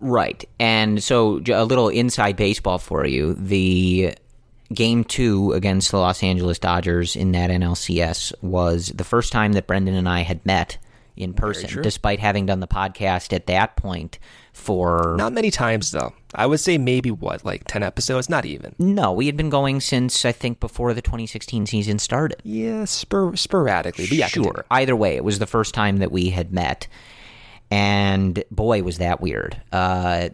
Right. And so a little inside baseball for you. The game two against the Los Angeles Dodgers in that NLCS was the first time that Brendan and I had met in person, despite having done the podcast at that point for. Not many times, though. I would say maybe what, like 10 episodes? Not even. No, we had been going since I think before the 2016 season started. Yeah, spor- sporadically. But yeah, sure. continue. Either way, it was the first time that we had met, and boy, was that weird. Uh,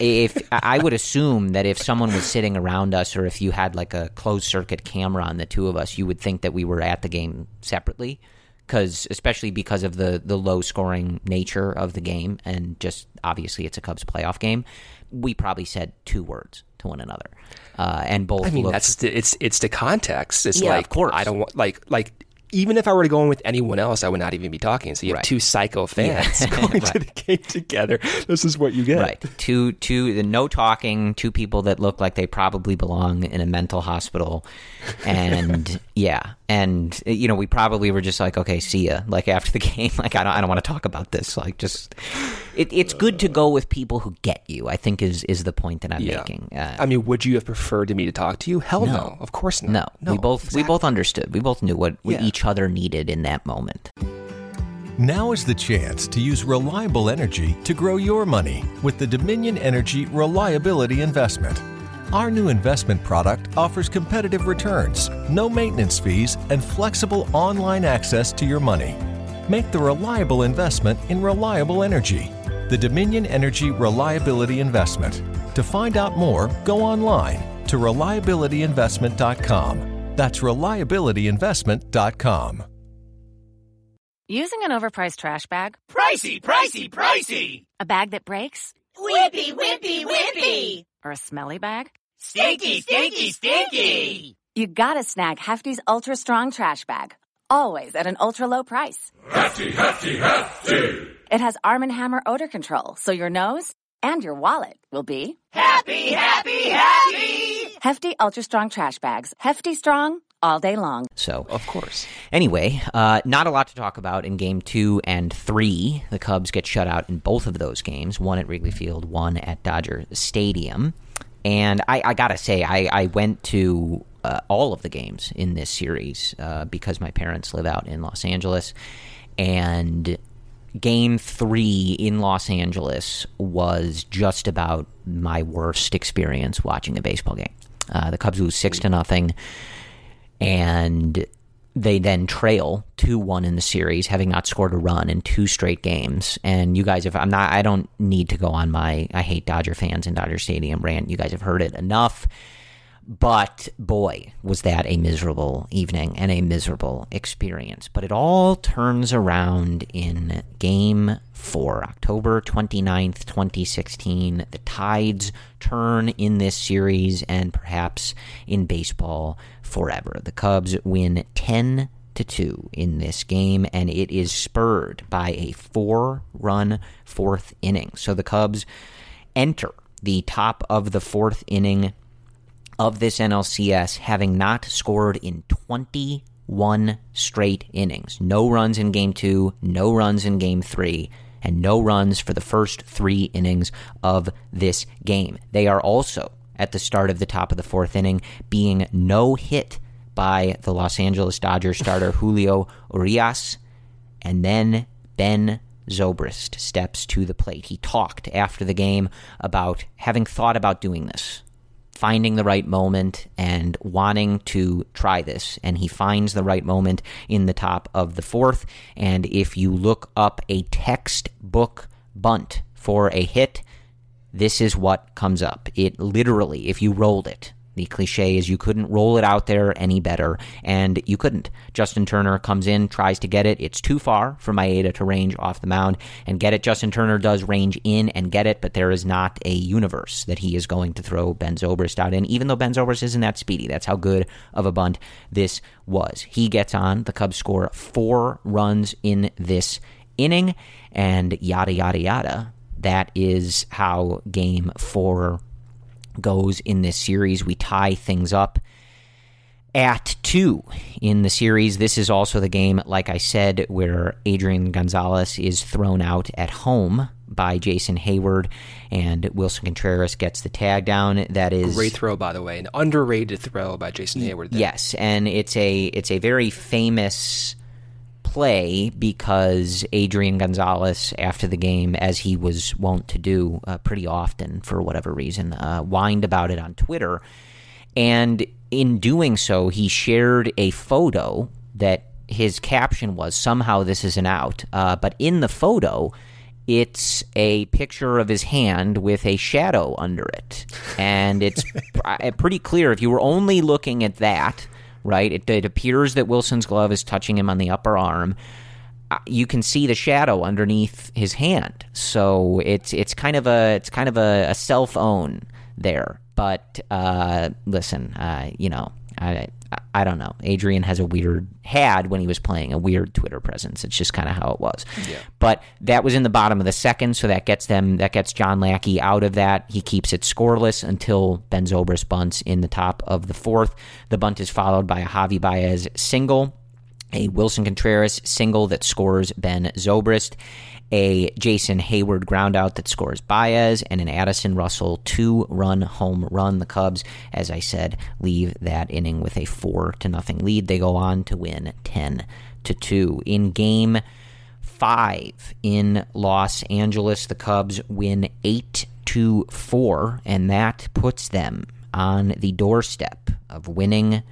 if I would assume that if someone was sitting around us, or if you had like a closed circuit camera on the two of us, you would think that we were at the game separately, because especially because of the the low scoring nature of the game, and just obviously it's a Cubs playoff game. We probably said two words to one another, uh, and both. I mean, looked that's the, it's it's the context. It's Yeah, like of course. I don't want like like even if I were to go in with anyone else, I would not even be talking. So you have Right. two psycho fans Yeah. going to the game together. This is what you get. Right. Two, two, the no talking, two people that look like they probably belong in a mental hospital. And yeah. And, you know, we probably were just like, okay, see ya. Like after the game, like, I don't, I don't want to talk about this. Like, just, it, it's good to go with people who get you, I think is, is the point that I'm Yeah. making. Uh, I mean, would you have preferred me to talk to you? Hell no. No. Of course not. no, no we both, we both understood. We both knew what, what Yeah. each other needed in that moment. Now is the chance to use reliable energy to grow your money with the Dominion Energy Reliability Investment. Our new investment product offers competitive returns, no maintenance fees, and flexible online access to your money. Make the reliable investment in reliable energy. The Dominion Energy Reliability Investment. To find out more, go online to reliabilityinvestment.com. That's reliabilityinvestment.com. Using an overpriced trash bag? Pricey, pricey, pricey! A bag that breaks? Whippy, whippy, whippy! Or a smelly bag? Stinky, stinky, stinky! You gotta snag Hefty's Ultra Strong Trash Bag. Always at an ultra low price. Hefty, hefty, hefty! It has Arm & Hammer odor control, so your nose and your wallet will be Happy, happy, happy! Hefty Ultra Strong Trash Bags. Hefty Strong all day long. So, Of course. Anyway, uh, not a lot to talk about in game two and three. The Cubs get shut out in both of those games one at Wrigley Field, one at Dodger Stadium. And I, I gotta say, I, I went to uh, all of the games in this series uh, because my parents live out in Los Angeles. And game three in Los Angeles was just about my worst experience watching a baseball game. Uh, the Cubs lose six to nothing and they then trail 2-1 in the series having not scored a run in two straight games. And you guys if i'm not i don't need to go on my i hate dodger fans in dodger stadium rant. You guys have heard it enough but boy was that a miserable evening and a miserable experience. But it all turns around in game 4 october 29th 2016 the tides turn in this series and perhaps in baseball forever. The cubs win 10 to 2 in this game and it is spurred by a four run fourth inning. So the cubs enter the top of the fourth inning of this NLCS having not scored in 21 straight innings. No runs in game two, no runs in game three, and no runs for the first three innings of this game. They are also, at the start of the top of the fourth inning, being no hit by the Los Angeles Dodgers starter Julio Urias. And then Ben Zobrist steps to the plate. He talked after the game about having thought about doing this finding the right moment and wanting to try this. And he finds the right moment in the top of the fourth. And if you look up a textbook bunt for a hit, this is what comes up. It literally, if you rolled it, the cliche is you couldn't roll it out there any better, and you couldn't. Justin Turner comes in, tries to get it. It's too far for Maeda to range off the mound and get it. Justin Turner does range in and get it, but there is not a universe that he is going to throw Ben Zobrist out in, even though Ben Zobrist isn't that speedy. That's how good of a bunt this was. He gets on. The Cubs score four runs in this inning, and yada, yada, yada. That is how game four goes in this series. We tie things up at two in the series. This is also the game, like I said, where Adrian Gonzalez is thrown out at home by Jason Heyward, and Willson Contreras gets the tag down. That is Great throw, by the way, an underrated throw by Jason Heyward. there. Yes, and it's a it's a very famous play because Adrian Gonzalez, after the game, as he was wont to do uh, pretty often for whatever reason, uh, whined about it on Twitter. And in doing so, he shared a photo that his caption was somehow this is an out. Uh, but in the photo, it's a picture of his hand with a shadow under it. And it's pr- pretty clear if you were only looking at that right? It, it appears that Willson's glove is touching him on the upper arm. Uh, You can see the shadow underneath his hand, so it's it's kind of a it's kind of a, a self own there. But uh, listen, uh, you know, I I don't know. Adrian has a weird had when he was playing a weird Twitter presence. It's just kind of how it was. Yeah. But that was in the bottom of the second, so that gets them that gets John Lackey out of that. He keeps it scoreless until Ben Zobrist bunts in the top of the fourth. The bunt is followed by a Javi Baez single a Willson Contreras single that scores Ben Zobrist, a Jason Heyward groundout that scores Baez, and an Addison Russell two run home run. The Cubs, as I said, leave that inning with a four to nothing lead. They go on to win ten to two. In game five in Los Angeles, the Cubs win eight to four, and that puts them on the doorstep of winning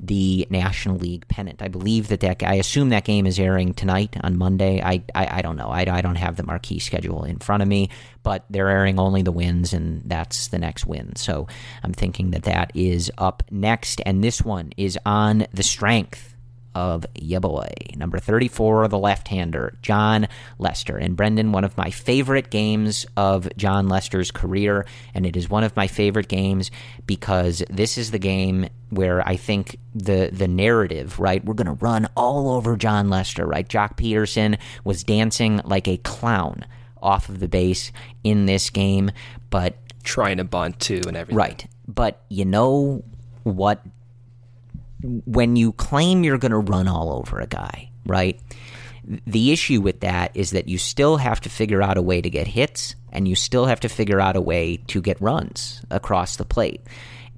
the National League pennant. I believe that that I assume that game is airing tonight on Monday. I I, I don't know. I, I don't have the marquee schedule in front of me, but they're airing only the wins, and that's the next win. So I'm thinking that that is up next, and this one is on the strength of ya boy, number 34, the left hander, Jon Lester. And Brendan, one of my favorite games of Jon Lester's career, and it is one of my favorite games because this is the game where I think the the narrative, right? We're going to run all over Jon Lester, right? Joc Pederson was dancing like a clown off of the base in this game, but trying to bunt too and everything. Right. But you know what when you claim you're going to run all over a guy, right? The issue with that is that you still have to figure out a way to get hits and you still have to figure out a way to get runs across the plate.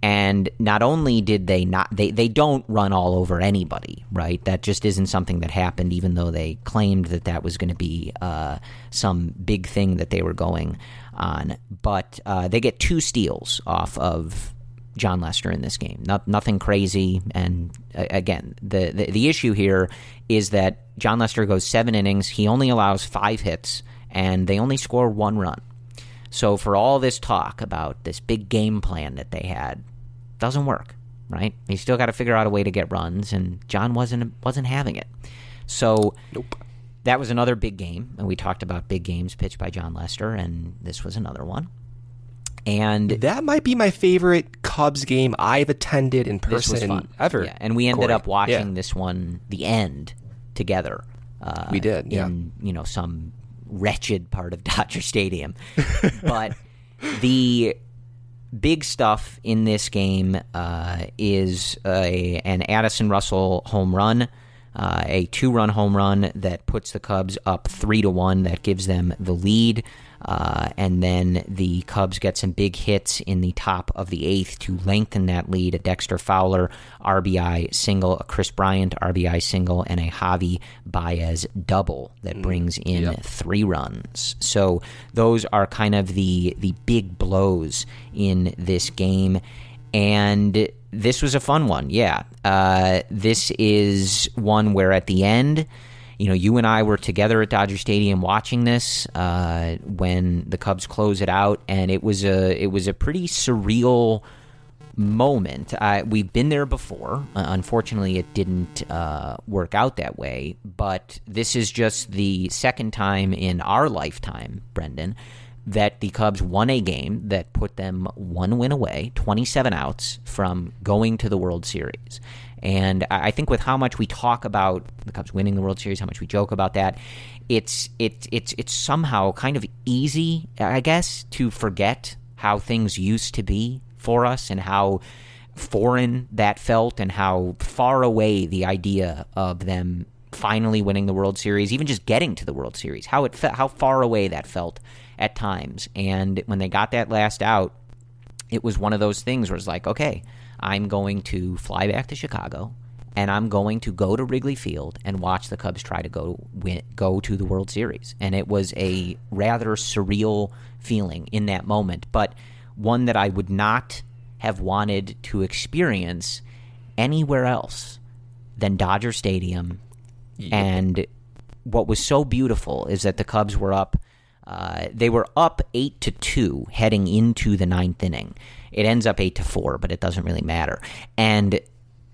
And not only did they not they they don't run all over anybody, right? That just isn't something that happened even though they claimed that that was going to be uh, some big thing that they were going on. But uh, they get two steals off of Jon Lester in this game. Not, nothing crazy. And uh, again, the, the, the issue here is that Jon Lester goes seven innings. He only allows five hits, and they only score one run. So for all this talk about this big game plan that they had, doesn't work. Right? They still got to figure out a way to get runs, and Jon wasn't wasn't having it. So nope. That was another big game, and we talked about big games pitched by Jon Lester, and this was another one. And that might be my favorite Cubs game I've attended in person ever. Yeah, and we ended Corey. up watching yeah. this one, the end, together. Uh, we did, yeah. In you know some wretched part of Dodger Stadium, but the big stuff in this game uh, is a, an Addison Russell home run. Uh, a two-run home run that puts the Cubs up three to one. That gives them the lead. Uh, and then the Cubs get some big hits in the top of the eighth to lengthen that lead. A Dexter Fowler RBI single, a Kris Bryant RBI single, and a Javi Baez double that brings in yep. three runs. So those are kind of the the big blows in this game, and this was a fun one. Yeah, uh, this is one where at the end you know, you and I were together at Dodger Stadium watching this uh, when the Cubs close it out, and it was a it was a pretty surreal moment. Uh, we've been there before. Uh, unfortunately, it didn't uh, work out that way. But this is just the second time in our lifetime, Brendan, that the Cubs won a game that put them one win away, 27 outs from going to the World Series. And I think with how much we talk about the Cubs winning the World Series, how much we joke about that, it's it's it's it's somehow kind of easy, I guess, to forget how things used to be for us and how foreign that felt and how far away the idea of them finally winning the World Series, even just getting to the World Series, how it fe- how far away that felt at times. And when they got that last out, it was one of those things where it's like, okay, I'm going to fly back to Chicago and I'm going to go to Wrigley Field and watch the Cubs try to go win, go to the World Series. And it was a rather surreal feeling in that moment, but one that I would not have wanted to experience anywhere else than Dodger Stadium. Yep. And what was so beautiful is that the Cubs were up. Uh, they were up eight to two heading into the ninth inning. It ends up eight to four, but it doesn't really matter. And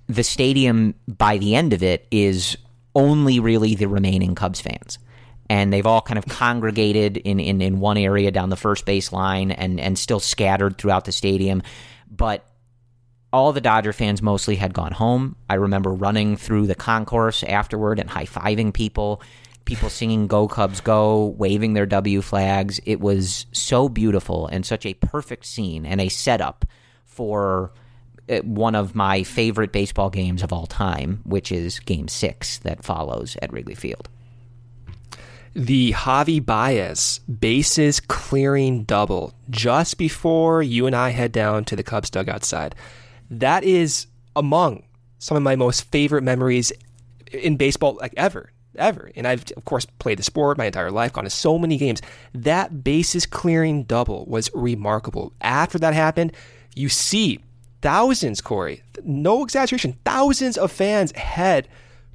the stadium by the end of it is only really the remaining Cubs fans. And they've all kind of congregated in, in, in one area down the first base line and, and still scattered throughout the stadium. But all the Dodger fans mostly had gone home. I remember running through the concourse afterward and high fiving people, people singing Go Cubs Go, waving their W flags. It was so beautiful and such a perfect scene and a setup for uh, one of my favorite baseball games of all time, which is game six that follows at Wrigley Field. The Javi Baez bases clearing double just before you and I head down to the Cubs dugout side. That is among some of my most favorite memories in baseball, like ever, ever. And I've, of course, played the sport my entire life, gone to so many games. That bases clearing double was remarkable. After that happened, you see thousands, Corey, no exaggeration, thousands of fans head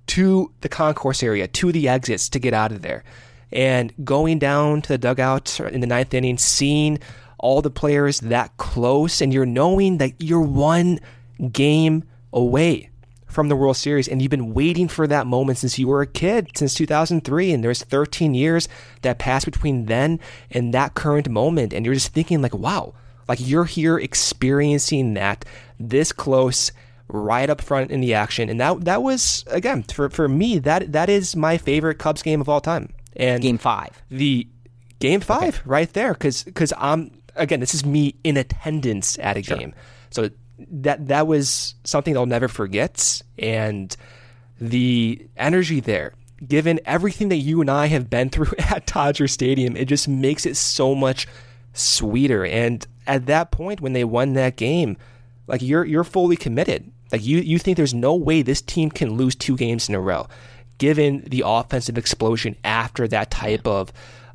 to the concourse area, to the exits to get out of there. And going down to the dugout in the ninth inning, seeing all the players that close, and you're knowing that you're one game away from the World Series, and you've been waiting for that moment since you were a kid, since 2003, and there's 13 years that passed between then and that current moment, and you're just thinking like, wow, like you're here experiencing that this close right up front in the action. And that that was again for, for me that that is my favorite Cubs game of all time. And game five. The game five okay. right there because because I'm again this is me in attendance at a sure. game. So that that was something I'll never forget. And the energy there, given everything that you and I have been through at Dodger Stadium, it just makes it so much sweeter. And at that point when they won that game, like you're you're fully committed. Like you you think there's no way this team can lose two games in a row, given the offensive explosion after that type of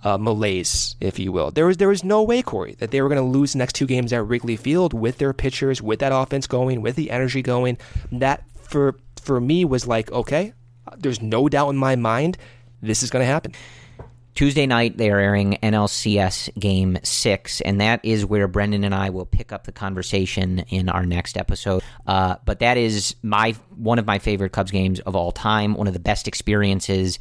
uh, malaise, if you will. There was there was no way, Corey, that they were going to lose the next two games at Wrigley Field with their pitchers, with that offense going, with the energy going. That for for me was like, okay, there's no doubt in my mind this is going to happen. Tuesday night, they are airing NLCS Game 6, and that is where Brendan and I will pick up the conversation in our next episode. Uh, but that is my one of my favorite Cubs games of all time, one of the best experiences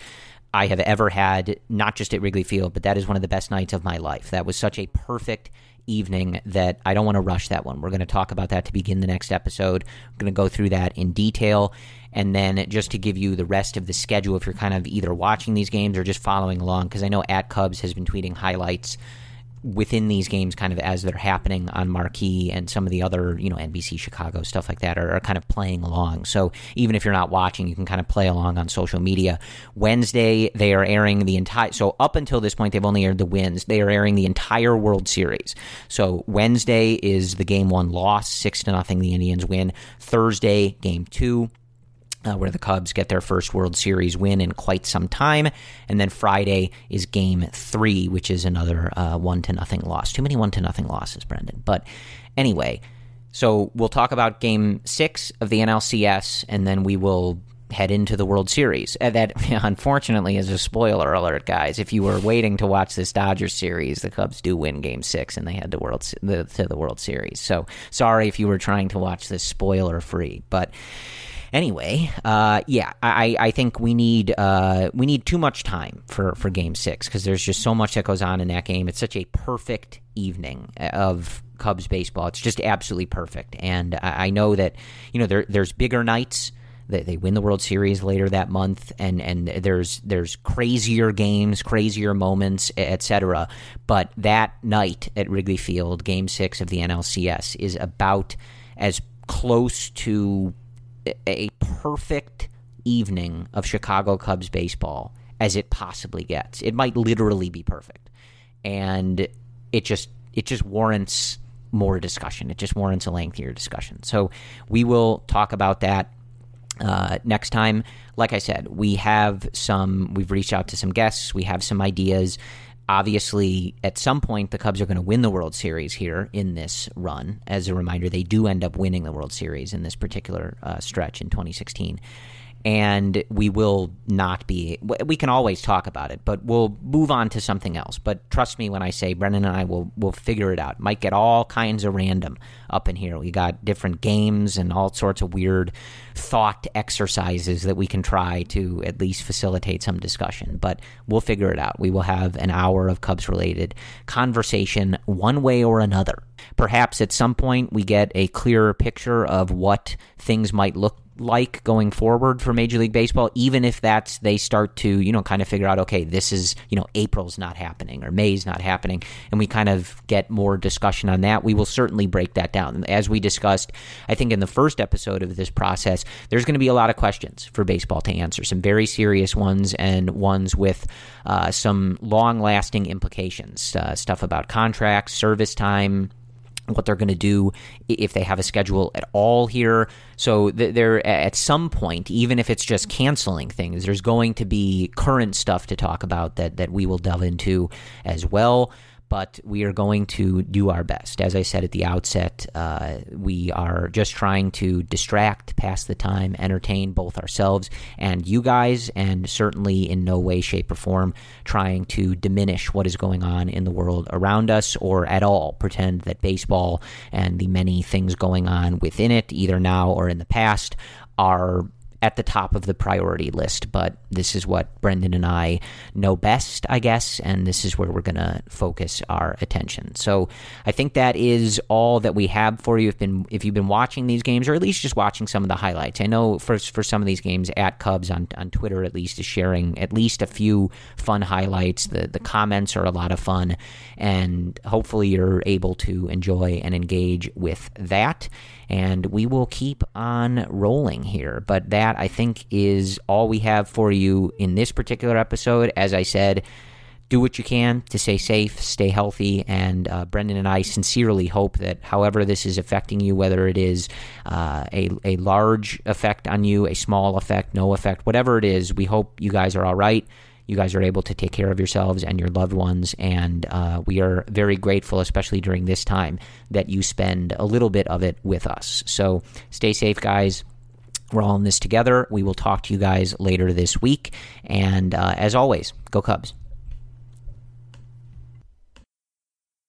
I have ever had, not just at Wrigley Field, but that is one of the best nights of my life. That was such a perfect evening that I don't want to rush that one. We're going to talk about that to begin the next episode. I'm going to go through that in detail. And then just to give you the rest of the schedule, if you're kind of either watching these games or just following along, because I know at Cubs has been tweeting highlights within these games kind of as they're happening on marquee and some of the other you know nbc chicago stuff like that are, are, kind of playing along. So even if you're not watching you can kind of play along on social media. Wednesday they are airing the entire so up until this point they've only aired the wins. They are airing the entire world series. So wednesday is the game one loss six to nothing the indians win. Thursday game two uh, where the Cubs get their first World Series win in quite some time. And then Friday is Game Three, which is another uh, one to nothing loss. Too many one to nothing losses, Brendan. But anyway, so we'll talk about Game Six of the NLCS, and then we will head into the World Series. Uh, that unfortunately is a spoiler alert, guys. If you were waiting to watch this Dodgers series, the Cubs do win Game Six, and they head to World the, to the World Series. So sorry if you were trying to watch this spoiler free, but Anyway, uh, yeah, I, I think we need uh, we need too much time for, for Game Six because there's just so much that goes on in that game. It's such a perfect evening of Cubs baseball. It's just absolutely perfect, and I, I know that you know there, there's bigger nights. They win the World Series later that month, and and there's there's crazier games, crazier moments, etc. But that night at Wrigley Field, Game Six of the NLCS, is about as close to a perfect evening of Chicago Cubs baseball as it possibly gets. It might literally be perfect. And it just it just warrants more discussion. It just warrants a lengthier discussion. So we will talk about that uh, next time. Like I said, we have some. We've reached out to some guests. We have some ideas obviously, at some point, the Cubs are going to win the World Series here in this run. As a reminder, they do end up winning the World Series in this particular uh, stretch in 2016 and we will not be we can always talk about it but we'll move on to something else. But trust me when i say brendan and i will will figure it out. Might get all kinds of random up in here. We got different games and all sorts of weird thought exercises that we can try to at least facilitate some discussion but we'll figure it out. We will have an hour of cubs related conversation one way or another. Perhaps at some point we get a clearer picture of what things might look like going forward for Major League Baseball, even if that's they start to, you know, kind of figure out, okay, this is, you know, April's not happening or May's not happening, and we kind of get more discussion on that. We will certainly break that down. As we discussed, I think in the first episode of this process, there's going to be a lot of questions for baseball to answer, some very serious ones and ones with uh, some long lasting implications, uh, stuff about contracts, service time what they're going to do if they have a schedule at all here. So they're at some point, even if it's just canceling things, there's going to be current stuff to talk about that that we will delve into as well but we are going to do our best. As I said at the outset, uh, we are just trying to distract, pass the time, entertain both ourselves and you guys, and certainly in no way, shape, or form trying to diminish what is going on in the world around us or at all pretend that baseball and the many things going on within it, either now or in the past, are at the top of the priority list, but this is what Brendan and I know best, I guess, and this is where we're going to focus our attention. So I think that is all that we have for you. If been if you've been watching these games, or at least just watching some of the highlights, I know for for some of these games, at Cubs on on Twitter at least is sharing at least a few fun highlights. The the comments are a lot of fun, and hopefully you're able to enjoy and engage with that and we will keep on rolling here. But that, I think, is all we have for you in this particular episode. As I said, do what you can to stay safe, stay healthy, and uh, Brendan and I sincerely hope that however this is affecting you, whether it is uh, a, a large effect on you, a small effect, no effect, whatever it is, we hope you guys are all right you guys are able to take care of yourselves and your loved ones. And uh, we are very grateful, especially during this time, that you spend a little bit of it with us. So stay safe, guys. We're all in this together. We will talk to you guys later this week. And uh, as always, go Cubs.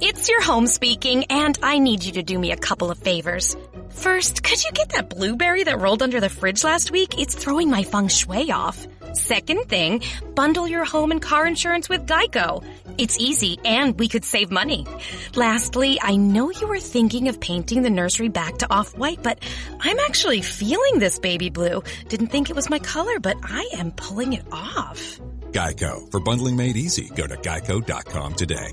It's your home speaking, and I need you to do me a couple of favors. First, could you get that blueberry that rolled under the fridge last week? It's throwing my feng shui off. Second thing, bundle your home and car insurance with Geico. It's easy and we could save money. Lastly, I know you were thinking of painting the nursery back to off-white, but I'm actually feeling this baby blue. Didn't think it was my color, but I am pulling it off. Geico. For bundling made easy, go to geico.com today.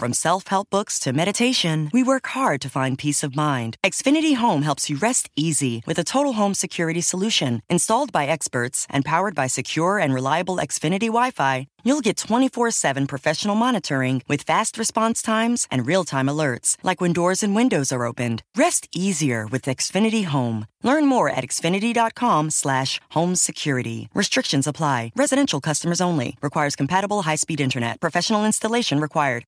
From self help books to meditation, we work hard to find peace of mind. Xfinity Home helps you rest easy with a total home security solution installed by experts and powered by secure and reliable Xfinity Wi Fi. You'll get 24 7 professional monitoring with fast response times and real time alerts, like when doors and windows are opened. Rest easier with Xfinity Home. Learn more at xfinity.com/slash home security. Restrictions apply. Residential customers only. Requires compatible high speed internet. Professional installation required.